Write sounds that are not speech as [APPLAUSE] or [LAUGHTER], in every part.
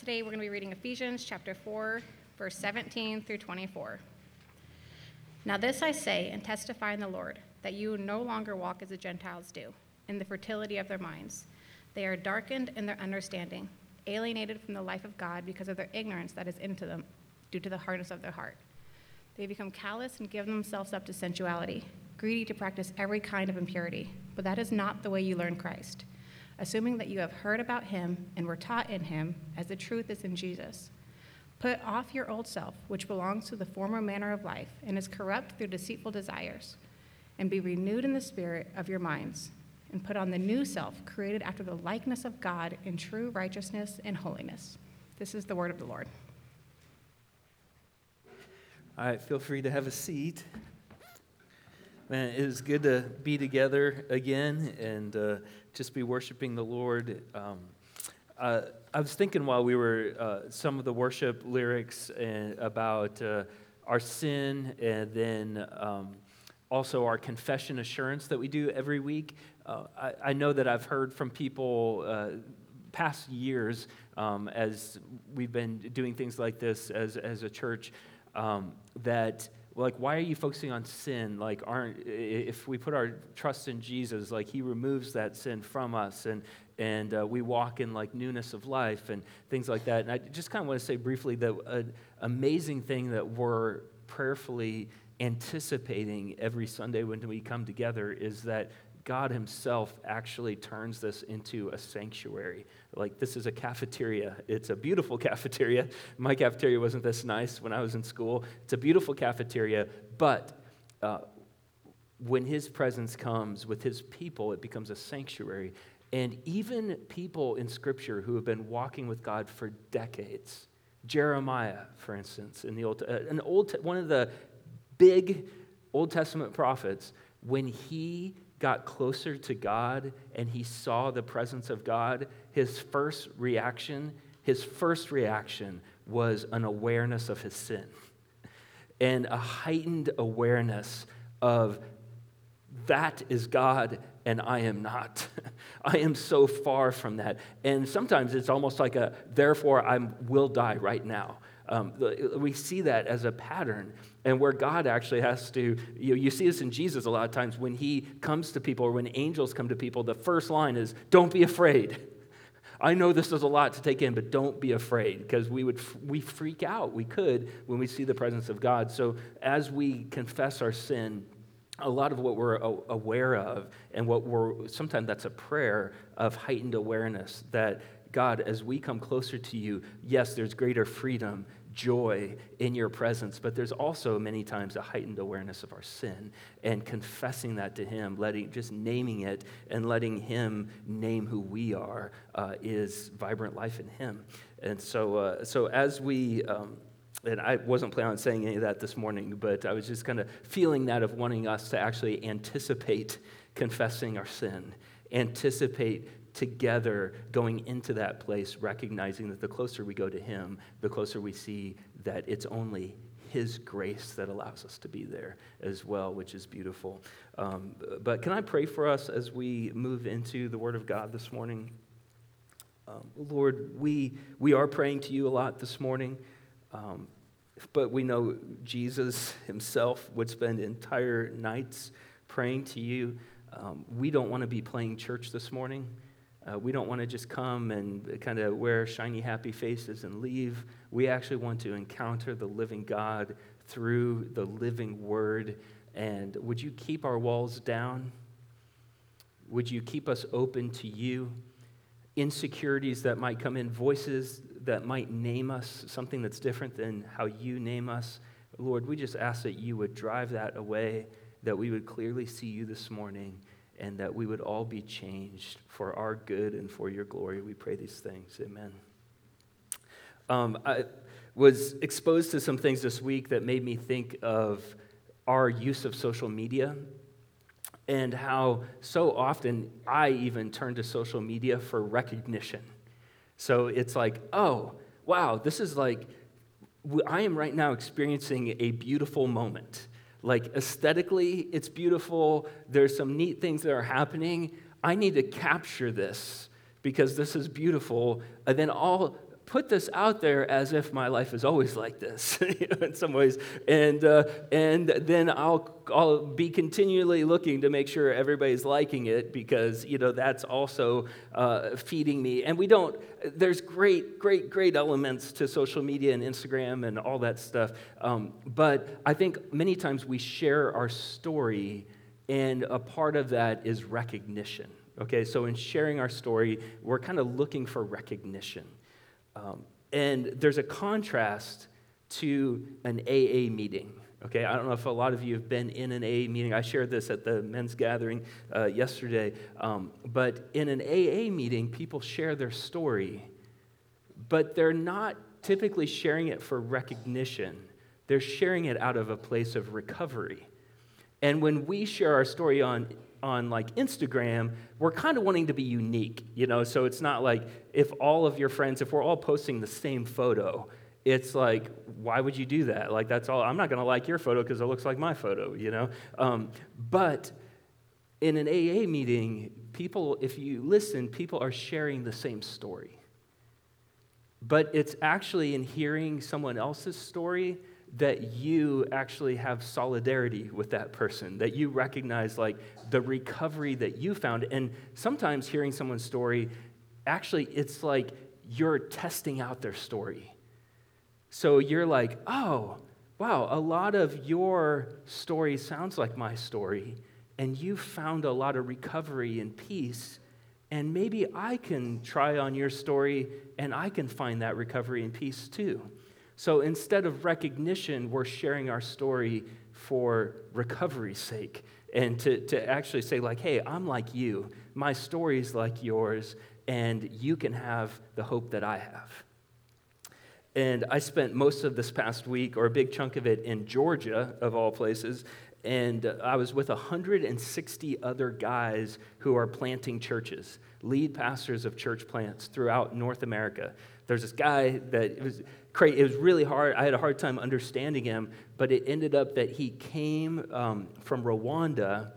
today we're going to be reading Ephesians chapter 4, verse 17 through 24. Now, this I say and testify in the Lord, that you no longer walk as the Gentiles do, in the fertility of their minds. They are darkened in their understanding, alienated from the life of God because of their ignorance that is into them, due to the hardness of their heart. They become callous and give themselves up to sensuality, greedy to practice every kind of impurity. But that is not the way you learn Christ assuming that you have heard about him and were taught in him, as the truth is in Jesus. Put off your old self, which belongs to the former manner of life and is corrupt through deceitful desires, and be renewed in the spirit of your minds, and put on the new self, created after the likeness of God in true righteousness and holiness. This is the word of the Lord. All right, feel free to have a seat. Man, it is good to be together again and uh, just be worshiping the Lord. Um, uh, I was thinking while we were uh, some of the worship lyrics and about uh, our sin and then um, also our confession assurance that we do every week. Uh, I, I, know that I've heard from people uh, past years um, as we've been doing things like this as, as a church um, that like why are you focusing on sin? Like aren't if we put our trust in jesus like he removes that sin from us and and uh, we walk in like newness of life and things like that. And i just kind of want to say briefly that an amazing thing that we're prayerfully anticipating every sunday when we come together is that God Himself actually turns this into a sanctuary. Like, this is a cafeteria. It's a beautiful [LAUGHS] cafeteria. My cafeteria wasn't this nice when I was in school. It's a beautiful cafeteria, but uh, when His presence comes with His people, it becomes a sanctuary. And even people in Scripture who have been walking with God for decades, Jeremiah, for instance, in the Old, uh, an old, one of the big Old Testament prophets, when he got closer to God and he saw the presence of God, his first reaction, his first reaction was an awareness of his sin [LAUGHS] and a heightened awareness of that is God and I am not. [LAUGHS] I am so far from that. And sometimes it's almost like a, therefore, I will die right now. Um, we see that as a pattern, and where God actually has to, you, know, you see this in Jesus a lot of times when he comes to people or when angels come to people, the first line is, Don't be afraid. [LAUGHS] I know this is a lot to take in, but don't be afraid because we would we freak out. We could when we see the presence of God. So as we confess our sin, a lot of what we're aware of and what we're sometimes that's a prayer of heightened awareness that God, as we come closer to you, yes, there's greater freedom joy in your presence, but there's also many times a heightened awareness of our sin and confessing that to Him, letting just naming it and letting Him name who we are uh, is vibrant life in Him. And so, uh, so as we. Um, and I wasn't planning on saying any of that this morning, but I was just kind of feeling that of wanting us to actually anticipate confessing our sin, anticipate together going into that place, recognizing that the closer we go to Him, the closer we see that it's only His grace that allows us to be there as well, which is beautiful. Um, but can I pray for us as we move into the Word of God this morning? Um, Lord, we, we are praying to you a lot this morning, um, but we know Jesus himself would spend entire nights praying to you. Um, we don't want to be playing church this morning. Uh, we don't want to just come and kind of wear shiny, happy faces and leave. We actually want to encounter the living God through the living word. And would you keep our walls down? Would you keep us open to you? Insecurities that might come in, voices that might name us, something that's different than how you name us. Lord, we just ask that you would drive that away, that we would clearly see you this morning and that we would all be changed for our good and for your glory. We pray these things. Amen. Um, I was exposed to some things this week that made me think of our use of social media and how so often I even turn to social media for recognition. So it's like, oh, wow, this is like, I am right now experiencing a beautiful moment. Like aesthetically, it's beautiful. There's some neat things that are happening. I need to capture this because this is beautiful. And then I'll put this out there as if my life is always like this [LAUGHS] in some ways. And, uh, and then I'll, I'll be continually looking to make sure everybody's liking it because, you know, that's also uh, feeding me. And we don't, there's great, great, great elements to social media and Instagram and all that stuff. Um, but I think many times we share our story, and a part of that is recognition. Okay, so in sharing our story, we're kind of looking for recognition. Um, and there's a contrast to an AA meeting. Okay, I don't know if a lot of you have been in an AA meeting. I shared this at the men's gathering uh, yesterday. Um, but in an AA meeting, people share their story, but they're not typically sharing it for recognition. They're sharing it out of a place of recovery. And when we share our story on on like Instagram, we're kind of wanting to be unique, you know? So it's not like if all of your friends, if we're all posting the same photo, it's like, why would you do that? Like, that's all. I'm not going to like your photo because it looks like my photo, you know? Um, but in an AA meeting, people, if you listen, people are sharing the same story. But it's actually in hearing someone else's story that you actually have solidarity with that person, that you recognize like the recovery that you found. And sometimes hearing someone's story, actually, it's like you're testing out their story. So you're like, oh, wow, a lot of your story sounds like my story, and you found a lot of recovery and peace. And maybe I can try on your story and I can find that recovery and peace too. So instead of recognition, we're sharing our story for recovery's sake and to, to actually say, like, hey, I'm like you, my story's like yours, and you can have the hope that I have. And I spent most of this past week, or a big chunk of it, in Georgia, of all places. And I was with 160 other guys who are planting churches, lead pastors of church plants throughout North America. There's this guy that it was it was really hard. I had a hard time understanding him, but it ended up that he came um, from Rwanda,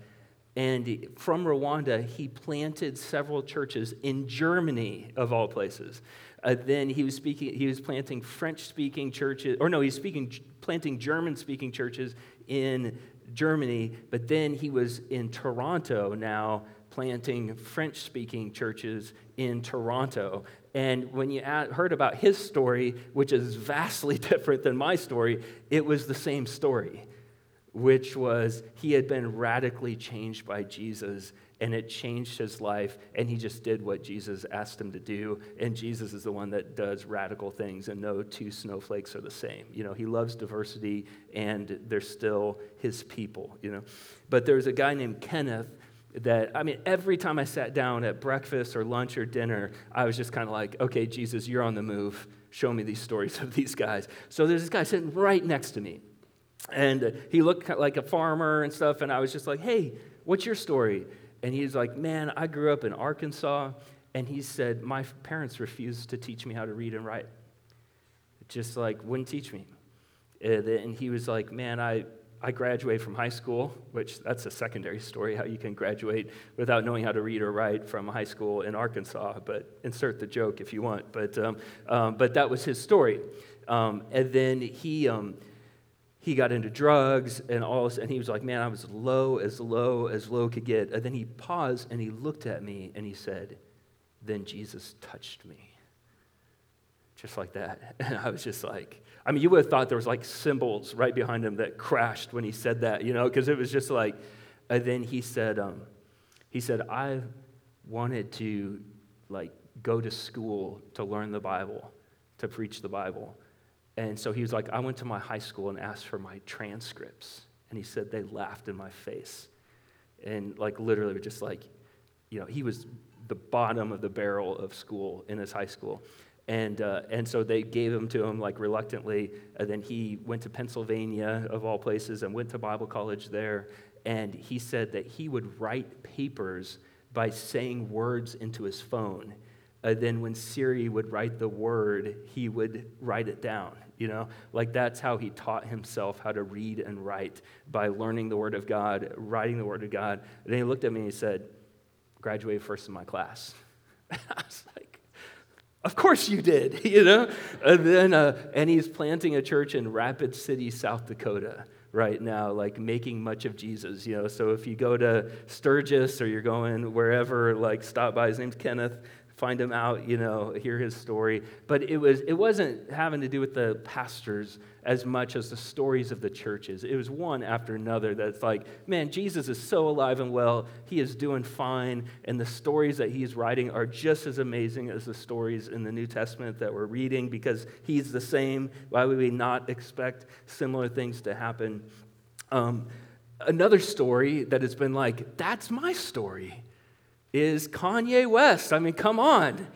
and from Rwanda, he planted several churches in Germany, of all places. Uh, then he was speaking. He was planting French-speaking churches, or no, he's speaking, planting German-speaking churches in Germany. But then he was in Toronto now, planting French speaking churches in Toronto. And when you heard about his story, which is vastly [LAUGHS] different than my story, it was the same story, which was he had been radically changed by Jesus and it changed his life and he just did what Jesus asked him to do and Jesus is the one that does radical things and no two snowflakes are the same. You know, he loves diversity and they're still his people, you know. But there's a guy named Kenneth that, I mean, every time I sat down at breakfast or lunch or dinner, I was just kind of like, okay, Jesus, you're on the move. Show me these stories of these guys. So there's this guy sitting right next to me. And he looked like a farmer and stuff. And I was just like, hey, what's your story? And he's like, man, I grew up in Arkansas. And he said, my parents refused to teach me how to read and write. Just like, wouldn't teach me. And he was like, man, I, I graduated from high school, which that's a secondary story, how you can graduate without knowing how to read or write from high school in Arkansas, but insert the joke if you want. But, um, um, but that was his story. Um, and then he, um, he got into drugs and all this, and he was like, man, I was low, as low as low could get. And then he paused and he looked at me and he said, then Jesus touched me. Just like that. [LAUGHS] And I was just like, I mean, you would have thought there was like cymbals right behind him that crashed when he said that, you know, because it was just like, and then he said, um, he said, I wanted to like go to school to learn the Bible, to preach the Bible. And so he was like, I went to my high school and asked for my transcripts. And he said they laughed in my face. And like literally were just like, you know, he was the bottom of the barrel of school in his high school. And, uh, and so they gave him to him like reluctantly. And then he went to Pennsylvania, of all places, and went to Bible college there. And he said that he would write papers by saying words into his phone. And then when Siri would write the word, he would write it down. You know, like that's how he taught himself how to read and write by learning the Word of God, writing the Word of God. And then he looked at me and he said, Graduated first in my class. [LAUGHS] I was like, Of course you did, [LAUGHS] you know? And then, uh, and he's planting a church in Rapid City, South Dakota right now, like making much of Jesus, you know? So if you go to Sturgis or you're going wherever, like stop by, his name's Kenneth, find him out, you know, hear his story. But it, was, it wasn't having to do with the pastors as much as the stories of the churches. It was one after another that's like, man, Jesus is so alive and well. He is doing fine. And the stories that he's writing are just as amazing as the stories in the New Testament that we're reading because he's the same. Why would we not expect similar things to happen? Um, another story that has been like, that's my story is Kanye West. I mean, come on.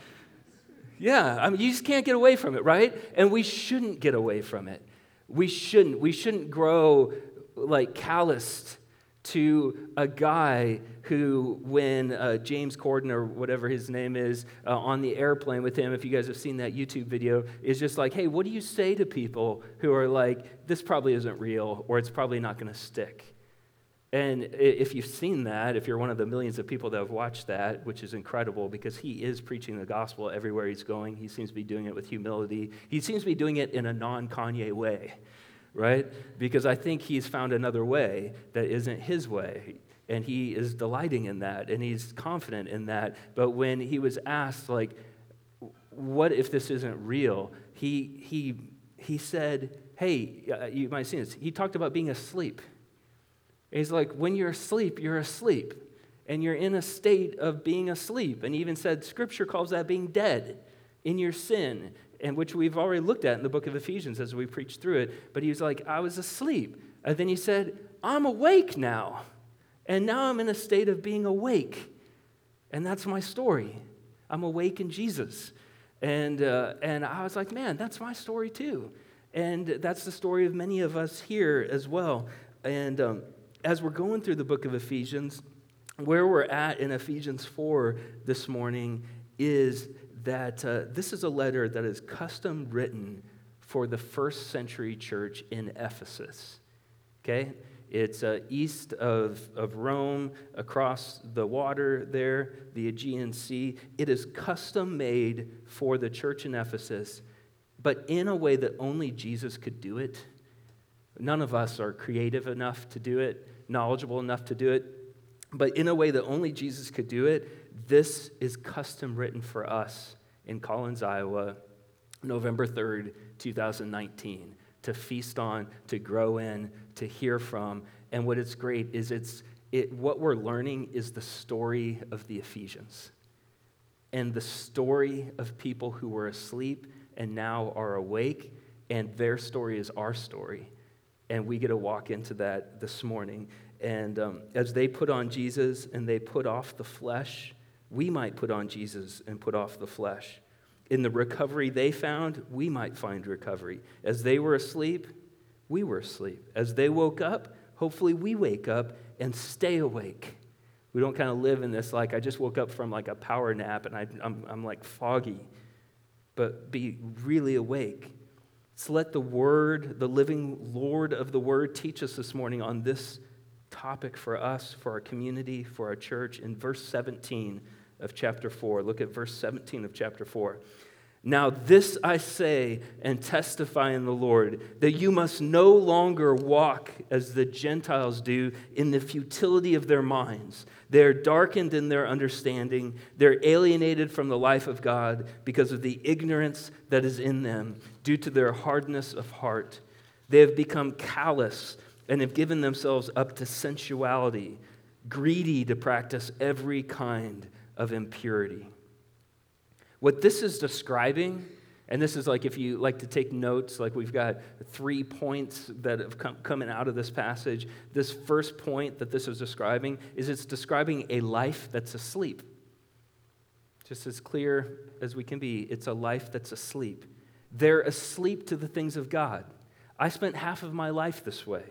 Yeah, I mean, you just can't get away from it, right? And we shouldn't get away from it. We shouldn't. We shouldn't grow like calloused to a guy who, when uh, James Corden or whatever his name is, uh, on the airplane with him, if you guys have seen that YouTube video, is just like, hey, what do you say to people who are like, this probably isn't real or it's probably not going to stick? And if you've seen that, if you're one of the millions of people that have watched that, which is incredible because he is preaching the gospel everywhere he's going, he seems to be doing it with humility. He seems to be doing it in a non Kanye way, right? Because I think he's found another way that isn't his way. And he is delighting in that and he's confident in that. But when he was asked, like, what if this isn't real? He, he, he said, hey, you might have seen this. He talked about being asleep. He's like, when you're asleep, you're asleep. And you're in a state of being asleep. And he even said, Scripture calls that being dead in your sin, and which we've already looked at in the book of Ephesians as we preached through it. But he was like, I was asleep. And then he said, I'm awake now. And now I'm in a state of being awake. And that's my story. I'm awake in Jesus. And, uh, and I was like, man, that's my story too. And that's the story of many of us here as well. And um, as we're going through the book of Ephesians, where we're at in Ephesians 4 this morning is that uh, this is a letter that is custom written for the first century church in Ephesus. Okay? It's uh, east of, of Rome, across the water there, the Aegean Sea. It is custom made for the church in Ephesus, but in a way that only Jesus could do it. None of us are creative enough to do it knowledgeable enough to do it, but in a way that only Jesus could do it, this is custom written for us in Collins, Iowa, November 3rd, 2019, to feast on, to grow in, to hear from. And what it's great is it's it, what we're learning is the story of the Ephesians and the story of people who were asleep and now are awake, and their story is our story. And we get to walk into that this morning. And um, as they put on Jesus and they put off the flesh, we might put on Jesus and put off the flesh. In the recovery they found, we might find recovery. As they were asleep, we were asleep. As they woke up, hopefully we wake up and stay awake. We don't kind of live in this like I just woke up from like a power nap and I, I'm, I'm like foggy, but be really awake so let the Word, the living Lord of the Word, teach us this morning on this topic for us, for our community, for our church in verse 17 of chapter 4. Look at verse 17 of chapter 4. Now, this I say and testify in the Lord that you must no longer walk as the Gentiles do in the futility of their minds. They're darkened in their understanding, they're alienated from the life of God because of the ignorance that is in them due to their hardness of heart. They have become callous and have given themselves up to sensuality, greedy to practice every kind of impurity. What this is describing, and this is like if you like to take notes, like we've got three points that have come coming out of this passage. This first point that this is describing is it's describing a life that's asleep. Just as clear as we can be, it's a life that's asleep. They're asleep to the things of God. I spent half of my life this way.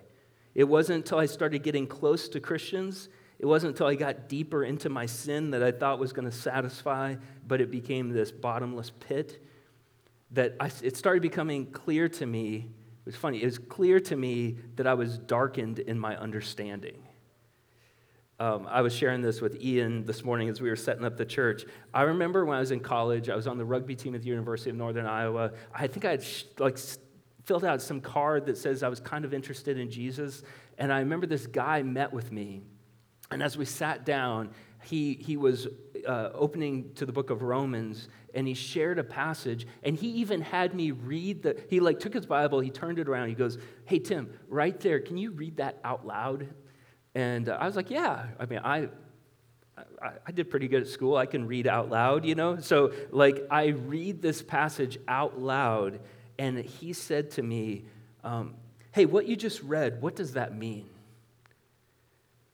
It wasn't until I started getting close to Christians it wasn't until I got deeper into my sin that I thought was going to satisfy, but it became this bottomless pit that I, it started becoming clear to me. It was funny, it was clear to me that I was darkened in my understanding. Um, I was sharing this with Ian this morning as we were setting up the church. I remember when I was in college, I was on the rugby team at the University of Northern Iowa. I think I had sh- like filled out some card that says I was kind of interested in Jesus. And I remember this guy met with me. And as we sat down, he, he was uh, opening to the book of Romans and he shared a passage and he even had me read the, he like took his Bible, he turned it around, he goes, Hey, Tim, right there, can you read that out loud? And I was like, Yeah. I mean, I, I, I did pretty good at school. I can read out loud, you know? So, like, I read this passage out loud and he said to me, um, Hey, what you just read, what does that mean?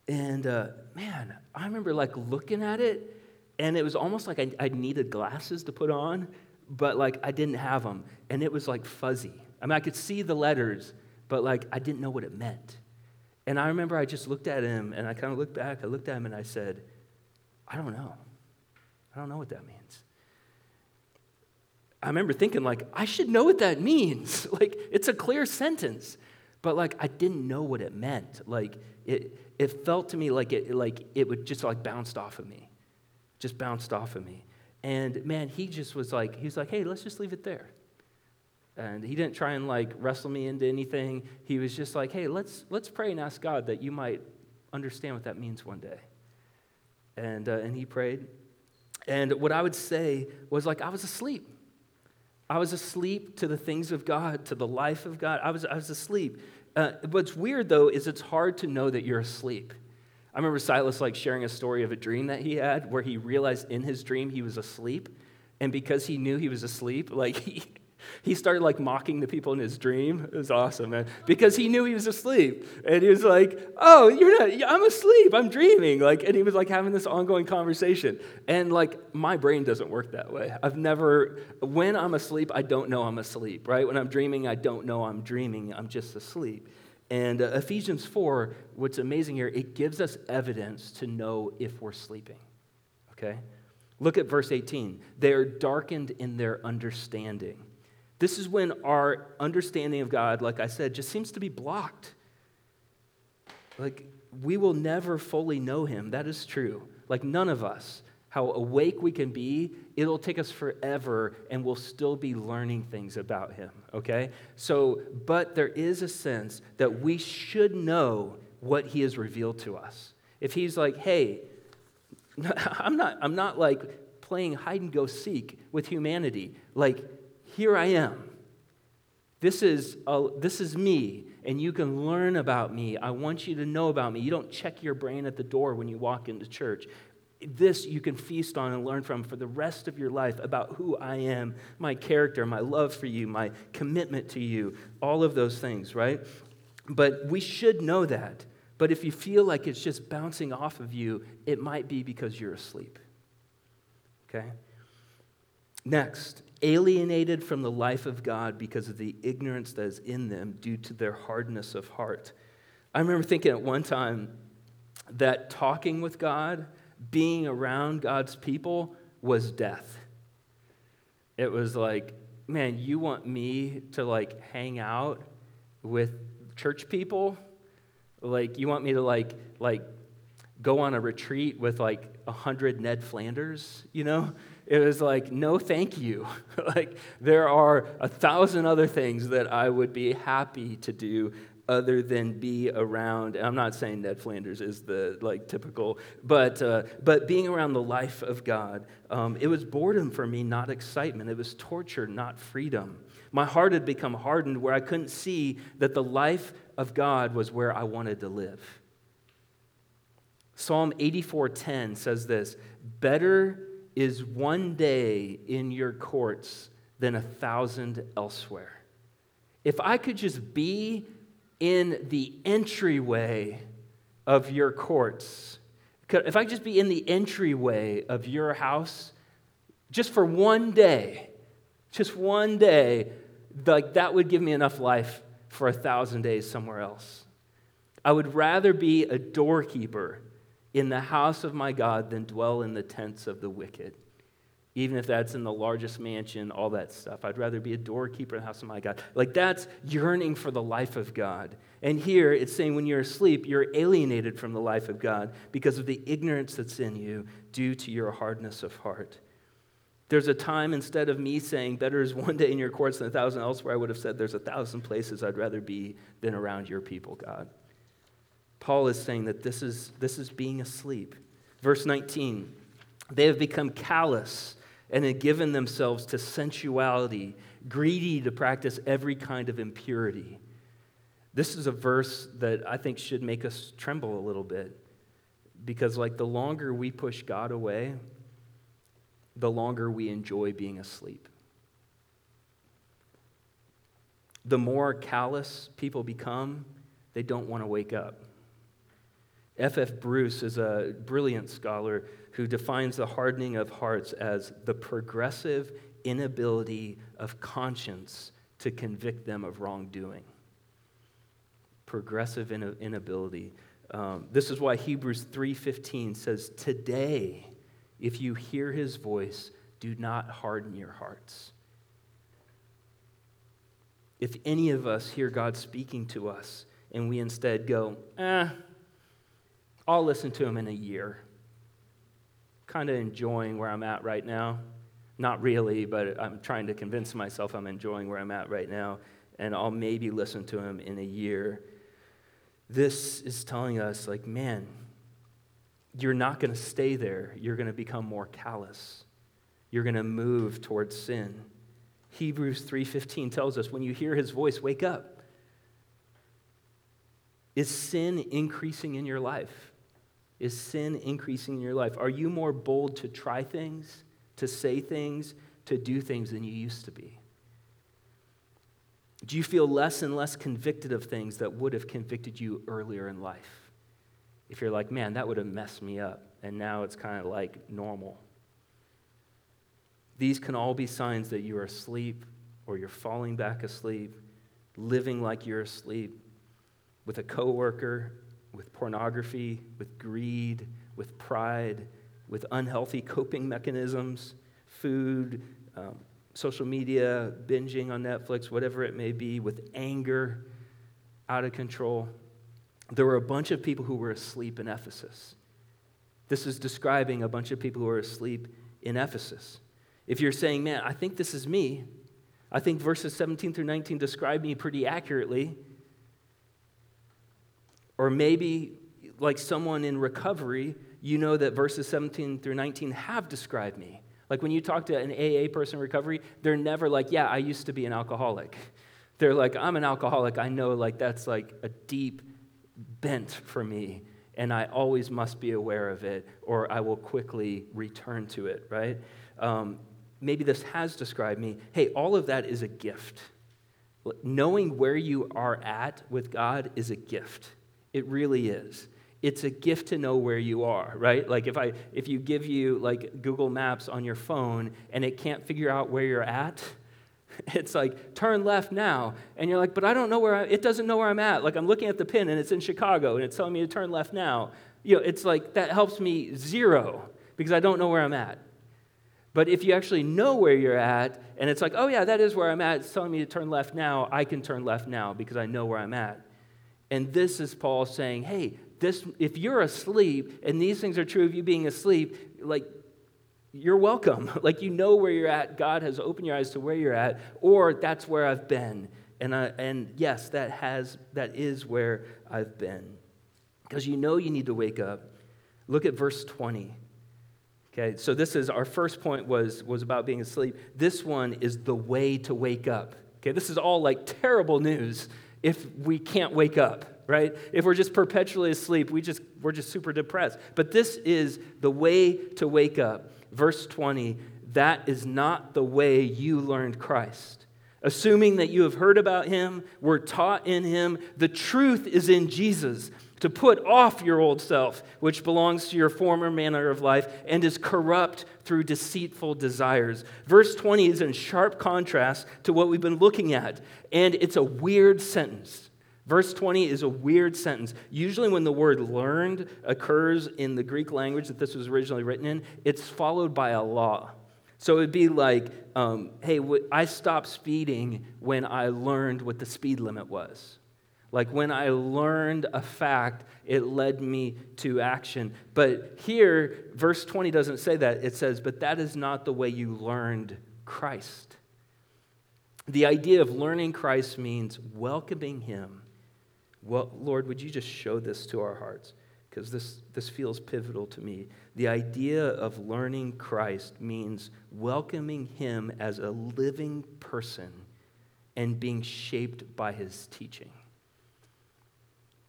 And uh, man, I remember like looking at it, and it was almost like I, I needed glasses to put on, but like I didn't have them. And it was like fuzzy. I mean, I could see the letters, but like I didn't know what it meant. And I remember I just looked at him and I kind of looked back, I looked at him and I said, I don't know. I don't know what that means. I remember thinking, like, I should know what that [LAUGHS] means. [LAUGHS] like, it's a clear sentence. But like I didn't know what it meant. Like it, it felt to me like it, like it would just like bounced off of me, just bounced off of me. And man, he just was like, he was like, hey, let's just leave it there. And he didn't try and like wrestle me into anything. He was just like, hey, let's let's pray and ask God that you might understand what that means one day. And uh, and he prayed. And what I would say was like I was asleep. I was asleep to the things of God, to the life of God. I was, I was asleep. Uh, what's weird, though, is it's hard to know that you're asleep. I remember Silas like sharing a story of a dream that he had where he realized in his dream he was asleep. And because he knew he was asleep, like [LAUGHS] he, he started like mocking the people in his dream. It was awesome, man. Because he knew he was asleep. And he was like, Oh, you're not, I'm asleep. I'm dreaming. Like, and he was like having this ongoing conversation. And like, my brain doesn't work that way. I've never, when I'm asleep, I don't know I'm asleep, right? When I'm dreaming, I don't know I'm dreaming. I'm just asleep. And uh, Ephesians 4, what's amazing here, it gives us evidence to know if we're sleeping, okay? Look at verse 18. They are darkened in their understanding. This is when our understanding of God, like I said, just seems to be blocked. Like, we will never fully know Him. That is true. Like, none of us. How awake we can be, it'll take us forever and we'll still be learning things about Him, okay? So, but there is a sense that we should know what He has revealed to us. If He's like, hey, [LAUGHS] I'm not, I'm not like playing hide and go seek with humanity. Like, here I am. This is, a, this is me, and you can learn about me. I want you to know about me. You don't check your brain at the door when you walk into church. This you can feast on and learn from for the rest of your life about who I am, my character, my love for you, my commitment to you, all of those things, right? But we should know that. But if you feel like it's just bouncing off of you, it might be because you're asleep. Okay? Next, alienated from the life of God because of the ignorance that is in them due to their hardness of heart. I remember thinking at one time that talking with God, being around God's people, was death. It was like, man, you want me to like hang out with church people? Like, you want me to like, like, go on a retreat with like a hundred Ned Flanders, you know? It was like, no, thank you. [LAUGHS] like, there are a thousand other things that I would be happy to do other than be around. I'm not saying Ned Flanders is the like typical, but uh, but being around the life of God, um, it was boredom for me, not excitement. It was torture, not freedom. My heart had become hardened, where I couldn't see that the life of God was where I wanted to live. Psalm 84:10 says this: "Better is one day in your courts than a thousand elsewhere. If I could just be in the entryway of your courts, if I could just be in the entryway of your house, just for one day, just one day, like that would give me enough life for a thousand days somewhere else. I would rather be a doorkeeper in the house of my God than dwell in the tents of the wicked. even if that's in the largest mansion, all that stuff. I'd rather be a doorkeeper in the house of my God. Like that's yearning for the life of God. And here it's saying when you're asleep, you're alienated from the life of God because of the ignorance that's in you due to your hardness of heart. There's a time instead of me saying, better is one day in your courts than a thousand elsewhere, I would have said, there's a thousand places I'd rather be than around your people, God. Paul is saying that this is, this is being asleep. Verse 19, they have become callous and have given themselves to sensuality, greedy to practice every kind of impurity. This is a verse that I think should make us tremble a little bit because, like, the longer we push God away, the longer we enjoy being asleep. The more callous people become, they don't want to wake up. F. F. Bruce is a brilliant scholar who defines the hardening of hearts as the progressive inability of conscience to convict them of wrongdoing. Progressive inability. Um, this is why Hebrews 3:15 says, "Today, if you hear his voice, do not harden your hearts." If any of us hear God speaking to us and we instead go, "Eh, I'll listen to him in a year." kind of enjoying where I'm at right now. Not really, but I'm trying to convince myself I'm enjoying where I'm at right now, and I'll maybe listen to him in a year. This is telling us, like, man, you're not going to stay there. You're going to become more callous. You're going to move towards sin. Hebrews 3:15 tells us when you hear his voice, wake up. Is sin increasing in your life? Is sin increasing in your life? Are you more bold to try things, to say things, to do things than you used to be? Do you feel less and less convicted of things that would have convicted you earlier in life? If you're like, man, that would have messed me up, and now it's kind of like normal. These can all be signs that you are asleep or you're falling back asleep, living like you're asleep with a coworker, with pornography, with greed, with pride, with unhealthy coping mechanisms, food, um, social media, binging on Netflix, whatever it may be, with anger, out of control. There were a bunch of people who were asleep in Ephesus. This is describing a bunch of people who are asleep in Ephesus. If you're saying, man, I think this is me, I think verses 17 through 19 describe me pretty accurately. Or maybe, like someone in recovery, you know that verses 17 through 19 have described me. Like when you talk to an AA person in recovery, they're never like, yeah, I used to be an alcoholic. [LAUGHS] They're like, I'm an alcoholic. I know like that's like a deep bent for me, and I always must be aware of it, or I will quickly return to it, right? Um, maybe this has described me. Hey, all of that is a gift. Knowing where you are at with God is a gift. It really is. It's a gift to know where you are, right? Like if I if you give you like Google Maps on your phone and it can't figure out where you're at, [LAUGHS] it's like turn left now. And you're like but i don't know where I, it doesn't know where i'm at. Like i'm looking at the pin and it's in chicago and it's telling me to turn left now. You know it's like that helps me zero because i don't know where i'm at. But if you actually know where you're at and it's like oh yeah that is where i'm at. It's telling me to turn left now. I can turn left now because i know where i'm at and this is Paul saying, hey, this, if you're asleep and these things are true of you being asleep, like, you're welcome. [LAUGHS] like, you know where you're at. God has opened your eyes to where you're at, or that's where I've been. And, I, and yes, that, has, that is where I've been. Because you know you need to wake up. Look at verse 20. Okay, so this is our first point was, was about being asleep. This one is the way to wake up. Okay, this is all like terrible news if we can't wake up, right? If we're just perpetually asleep, we just, we're just super depressed. But this is the way to wake up. Verse 20 that is not the way you learned Christ. Assuming that you have heard about him, were taught in him, the truth is in Jesus to put off your old self, which belongs to your former manner of life and is corrupt through deceitful desires. Verse 20 is in sharp contrast to what we've been looking at, and it's a weird sentence. Verse 20 is a weird sentence. Usually, when the word learned occurs in the Greek language that this was originally written in, it's followed by a law. So it'd be like, um, hey, I stopped speeding when I learned what the speed limit was. Like when I learned a fact, it led me to action. But here, verse 20 doesn't say that. It says, but that is not the way you learned Christ. The idea of learning Christ means welcoming Him. Well, Lord, would you just show this to our hearts? Because this, this feels pivotal to me. The idea of learning Christ means welcoming Him as a living person and being shaped by His teaching.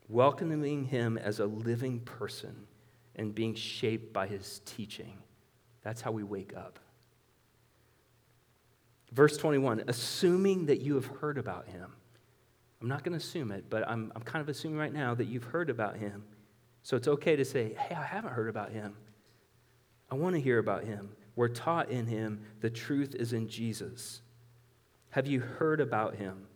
Welcoming Him as a living person and being shaped by His teaching. That's how we wake up. Verse 21 assuming that you have heard about him. I'm not going to assume it, but I'm, I'm kind of assuming right now that you've heard about him. So it's okay to say, hey, I haven't heard about him. I want to hear about him. We're taught in him. The truth is in Jesus. Have you heard about him?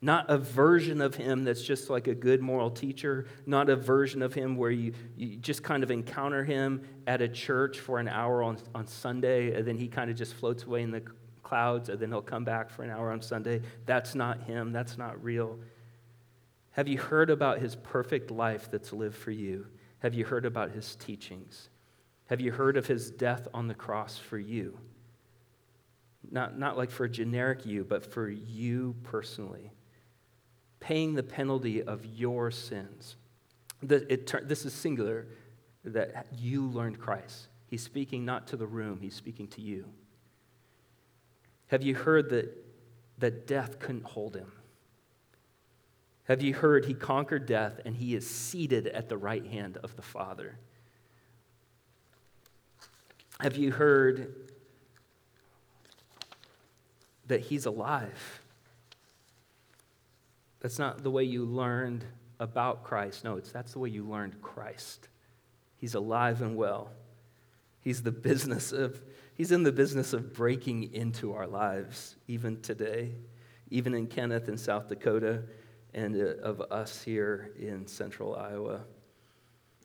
Not a version of him that's just like a good moral teacher, not a version of him where you, you just kind of encounter him at a church for an hour on, on Sunday, and then he kind of just floats away in the clouds and then he'll come back for an hour on Sunday. That's not him. That's not real. Have you heard about his perfect life that's lived for you? Have you heard about his teachings? Have you heard of his death on the cross for you? Not, not like for a generic you, but for you personally. Paying the penalty of your sins. This is singular that you learned Christ. He's speaking not to the room, he's speaking to you. Have you heard that, that death couldn't hold him? Have you heard he conquered death and he is seated at the right hand of the Father? Have you heard that he's alive? That's not the way you learned about Christ. No, it's that's the way you learned Christ. He's alive and well. He's the business of He's in the business of breaking into our lives, even today, even in Kenneth in South Dakota, and uh, of us here in central Iowa.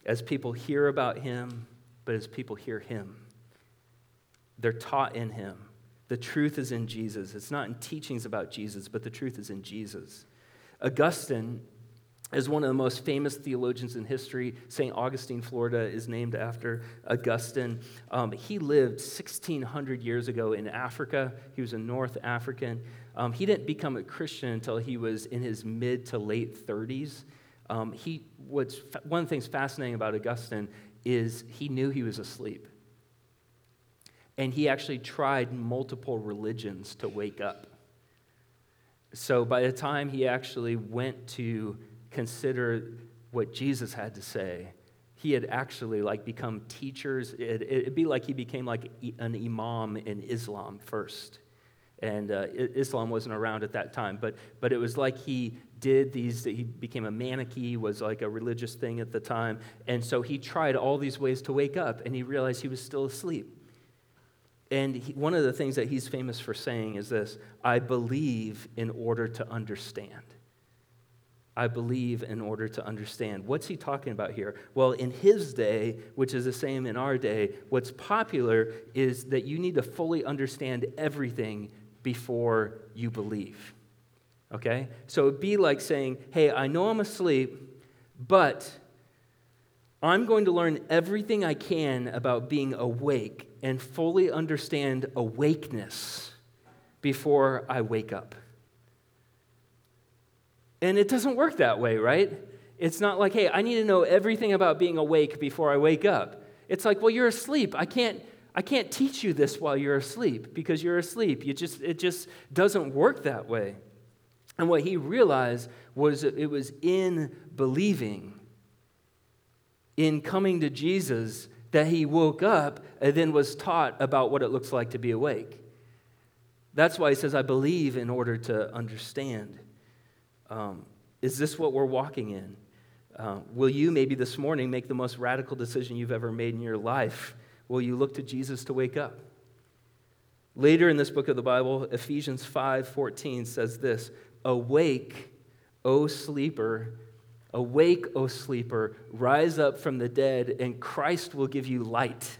As people hear about him, but as people hear him, they're taught in him. The truth is in Jesus. It's not in teachings about Jesus, but the truth is in Jesus. Augustine is one of the most famous theologians in history. St. Augustine, Florida, is named after Augustine. Um, he lived 1,600 years ago in Africa. He was a North African. Um, he didn't become a Christian until he was in his mid to late 30s. Um, he, what's, one of the things fascinating about Augustine is he knew he was asleep. And he actually tried multiple religions to wake up. So by the time he actually went to consider what Jesus had to say, he had actually like become teachers. It, would be like he became like an imam in Islam first. And uh, Islam wasn't around at that time, but, but it was like he did these, he became a Manichee, was like a religious thing at the time. And so he tried all these ways to wake up, and he realized he was still asleep. And he, one of the things that he's famous for saying is this I believe in order to understand. I believe in order to understand. What's he talking about here? Well, in his day, which is the same in our day, what's popular is that you need to fully understand everything before you believe. Okay? So it'd be like saying, hey, I know I'm asleep, but I'm going to learn everything I can about being awake and fully understand awakeness before I wake up. And it doesn't work that way, right? It's not like, hey, I need to know everything about being awake before I wake up. It's like, well, you're asleep. I can't, I can't teach you this while you're asleep because you're asleep. You just, it just doesn't work that way. And what he realized was it was in believing, in coming to Jesus, that he woke up and then was taught about what it looks like to be awake. That's why he says, I believe in order to understand. Um, is this what we're walking in? Uh, will you maybe this morning make the most radical decision you've ever made in your life? Will you look to Jesus to wake up? Later in this book of the Bible, Ephesians 5:14 says this, "Awake, O sleeper, awake, O sleeper, rise up from the dead, and Christ will give you light."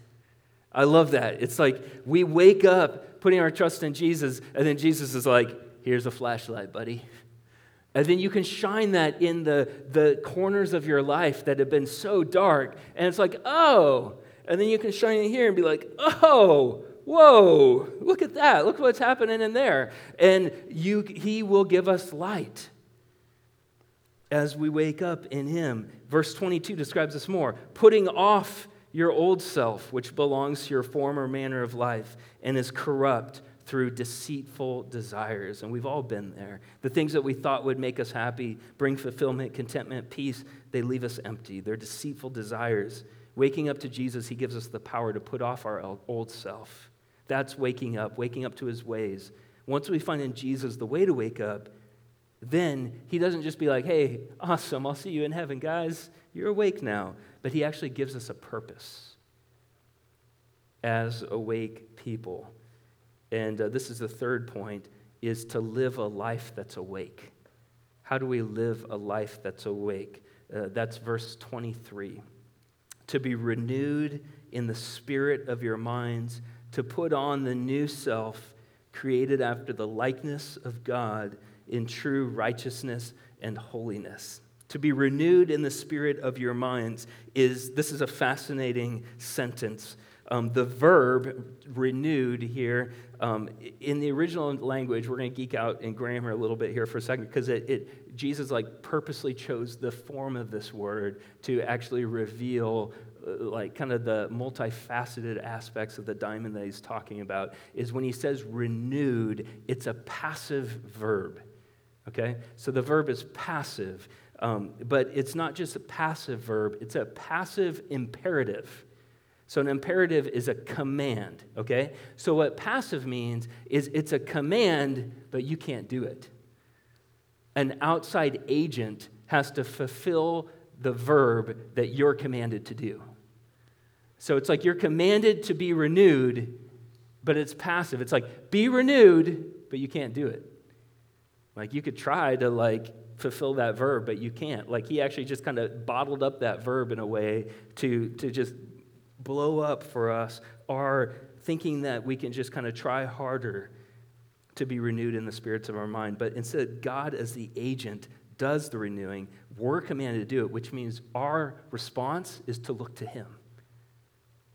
I love that. It's like we wake up putting our trust in Jesus, and then Jesus is like, here's a flashlight, buddy. And then you can shine that in the, the corners of your life that have been so dark. And it's like, oh. And then you can shine it here and be like, oh, whoa, look at that. Look what's happening in there. And you, he will give us light as we wake up in him. Verse 22 describes this more putting off your old self, which belongs to your former manner of life and is corrupt through deceitful desires. And we've all been there. The things that we thought would make us happy, bring fulfillment, contentment, peace, they leave us empty. They're deceitful desires. Waking up to Jesus, He gives us the power to put off our old self. That's waking up, waking up to His ways. Once we find in Jesus the way to wake up, then He doesn't just be like, hey, awesome, I'll see you in heaven, guys. You're awake now but he actually gives us a purpose as awake people. And uh, this is the third point is to live a life that's awake. How do we live a life that's awake? Uh, that's verse 23. To be renewed in the spirit of your minds, to put on the new self created after the likeness of God in true righteousness and holiness. To be renewed in the spirit of your minds is this is a fascinating sentence. Um, the verb renewed here um, in the original language we're going to geek out in grammar a little bit here for a second because it, it, jesus like purposely chose the form of this word to actually reveal uh, like kind of the multifaceted aspects of the diamond that he's talking about is when he says renewed it's a passive verb okay so the verb is passive um, but it's not just a passive verb, it's a passive imperative. So, an imperative is a command, okay? So, what passive means is it's a command, but you can't do it. An outside agent has to fulfill the verb that you're commanded to do. So, it's like you're commanded to be renewed, but it's passive. It's like, be renewed, but you can't do it. Like, you could try to, like, fulfill that verb, but you can't. Like he actually just kind of bottled up that verb in a way to, to just blow up for us our thinking that we can just kind of try harder to be renewed in the spirits of our mind. But instead, God, as the agent, does the renewing. We're commanded to do it, which means our response is to look to Him.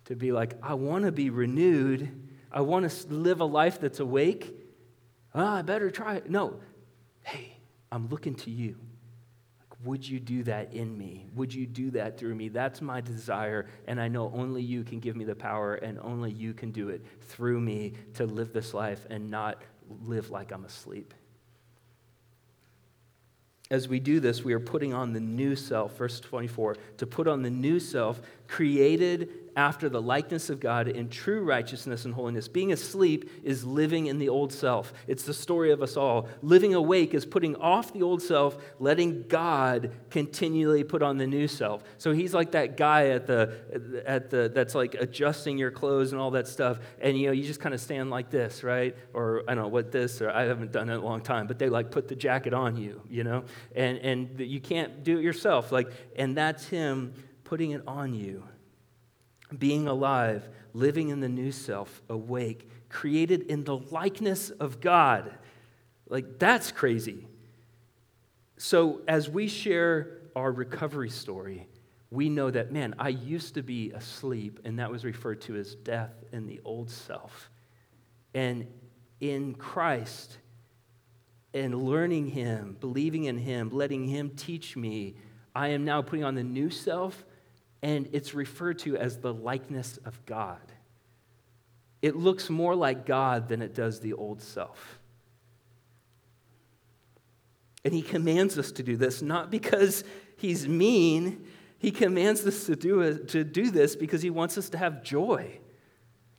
To be like, I want to be renewed. I want to live a life that's awake. Ah, I better try it. No. Hey, I'm looking to you. Like, Would you do that in me? Would you do that through me? That's my desire, and I know only you can give me the power, and only you can do it through me to live this life and not live like I'm asleep. As we do this, we are putting on the new self, verse 24, to put on the new self created after the likeness of God in true righteousness and holiness. Being asleep is living in the old self. It's the story of us all. Living awake is putting off the old self, letting God continually put on the new self. So he's like that guy at the at the that's like adjusting your clothes and all that stuff. And you know, you just kind of stand like this, right? Or I don't know what this or I haven't done it in a long time, but they like put the jacket on you, you know? And and you can't do it yourself. Like, and that's him putting it on you being alive, living in the new self, awake, created in the likeness of God. Like, that's crazy. So, as we share our recovery story, we know that, man, I used to be asleep, and that was referred to as death in the old self. And in Christ, and learning Him, believing in Him, letting Him teach me, I am now putting on the new self and it's referred to as the likeness of God. It looks more like God than it does the old self. And he commands us to do this, not because he's mean. He commands us to do, to do this because he wants us to have joy.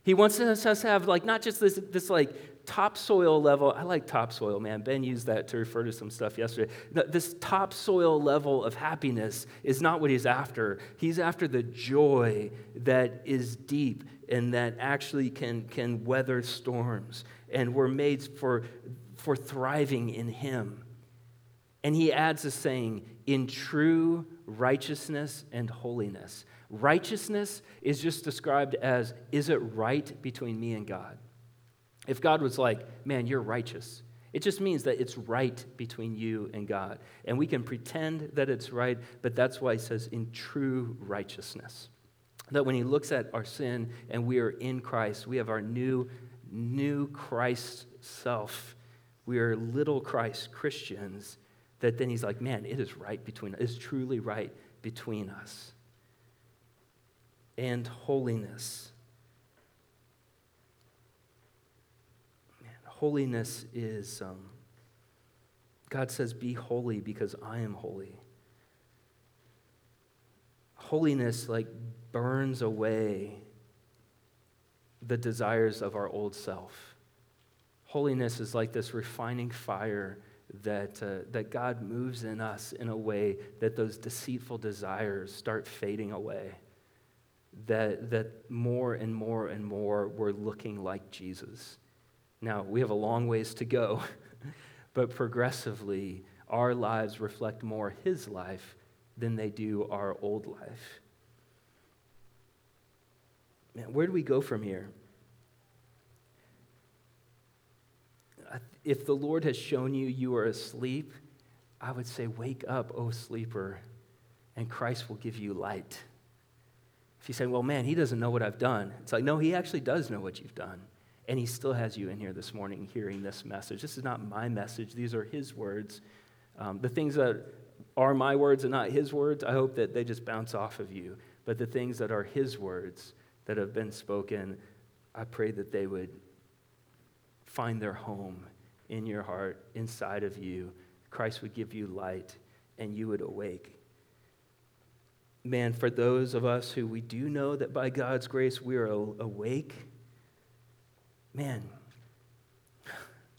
He wants us to have, like, not just this, this like, topsoil level, I like topsoil, man. Ben used that to refer to some stuff yesterday. This topsoil level of happiness is not what he's after. He's after the joy that is deep and that actually can, can weather storms. And we're made for, for thriving in him. And he adds a saying, in true righteousness and holiness. Righteousness is just described as, is it right between me and God? If God was like, man, you're righteous, it just means that it's right between you and God. And we can pretend that it's right, but that's why he says in true righteousness. That when he looks at our sin and we are in Christ, we have our new, new Christ self. We are little Christ Christians. That then he's like, man, it is right between us. It's truly right between us. And holiness. Holiness is, um, God says, be holy because I am holy. Holiness, like, burns away the desires of our old self. Holiness is like this refining fire that, uh, that God moves in us in a way that those deceitful desires start fading away. That, that more and more and more we're looking like Jesus. Now, we have a long ways to go, [LAUGHS] but progressively, our lives reflect more His life than they do our old life. Man, where do we go from here? If the Lord has shown you you are asleep, I would say, Wake up, O sleeper, and Christ will give you light. If you say, Well, man, he doesn't know what I've done, it's like, No, he actually does know what you've done. And he still has you in here this morning hearing this message. This is not my message, these are his words. Um, the things that are my words and not his words, I hope that they just bounce off of you. But the things that are his words that have been spoken, I pray that they would find their home in your heart, inside of you. Christ would give you light and you would awake. Man, for those of us who we do know that by God's grace we are awake, man,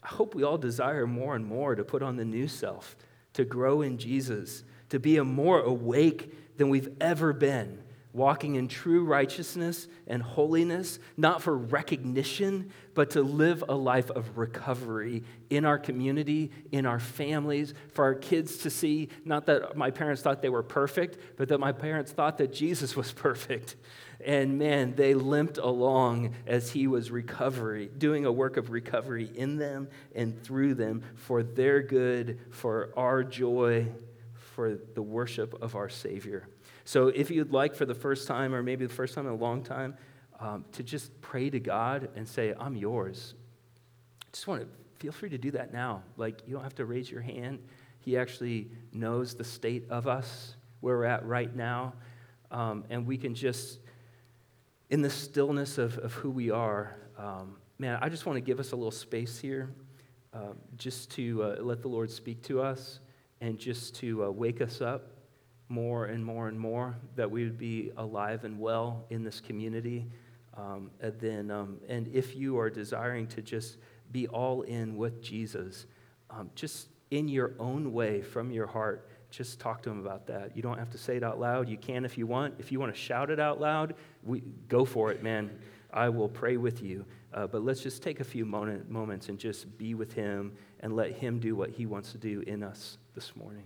I hope we all desire more and more to put on the new self, to grow in Jesus, to be a more awake than we've ever been, walking in true righteousness and holiness, not for recognition, but to live a life of recovery in our community, in our families, for our kids to see, not that my parents thought they were perfect, but that my parents thought that Jesus was [LAUGHS] perfect. And man, they limped along as he was recovery, doing a work of recovery in them and through them for their good, for our joy, for the worship of our Savior. So if you'd like for the first time, or maybe the first time in a long time, um, to just pray to God and say, I'm yours. I just want to feel free to do that now. Like, you don't have to raise your hand. He actually knows the state of us, where we're at right now. Um, and we can just, in the stillness of, of who we are, um, man, I just want to give us a little space here uh, just to uh, let the Lord speak to us and just to uh, wake us up more and more and more, that we would be alive and well in this community. Um, and then, um, and if you are desiring to just be all in with Jesus, um, just in your own way from your heart, just talk to him about that. You don't have to say it out loud. You can if you want. If you want to shout it out loud, we, go for it, man. I will pray with you. Uh, but let's just take a few moment, moments and just be with him and let him do what he wants to do in us this morning.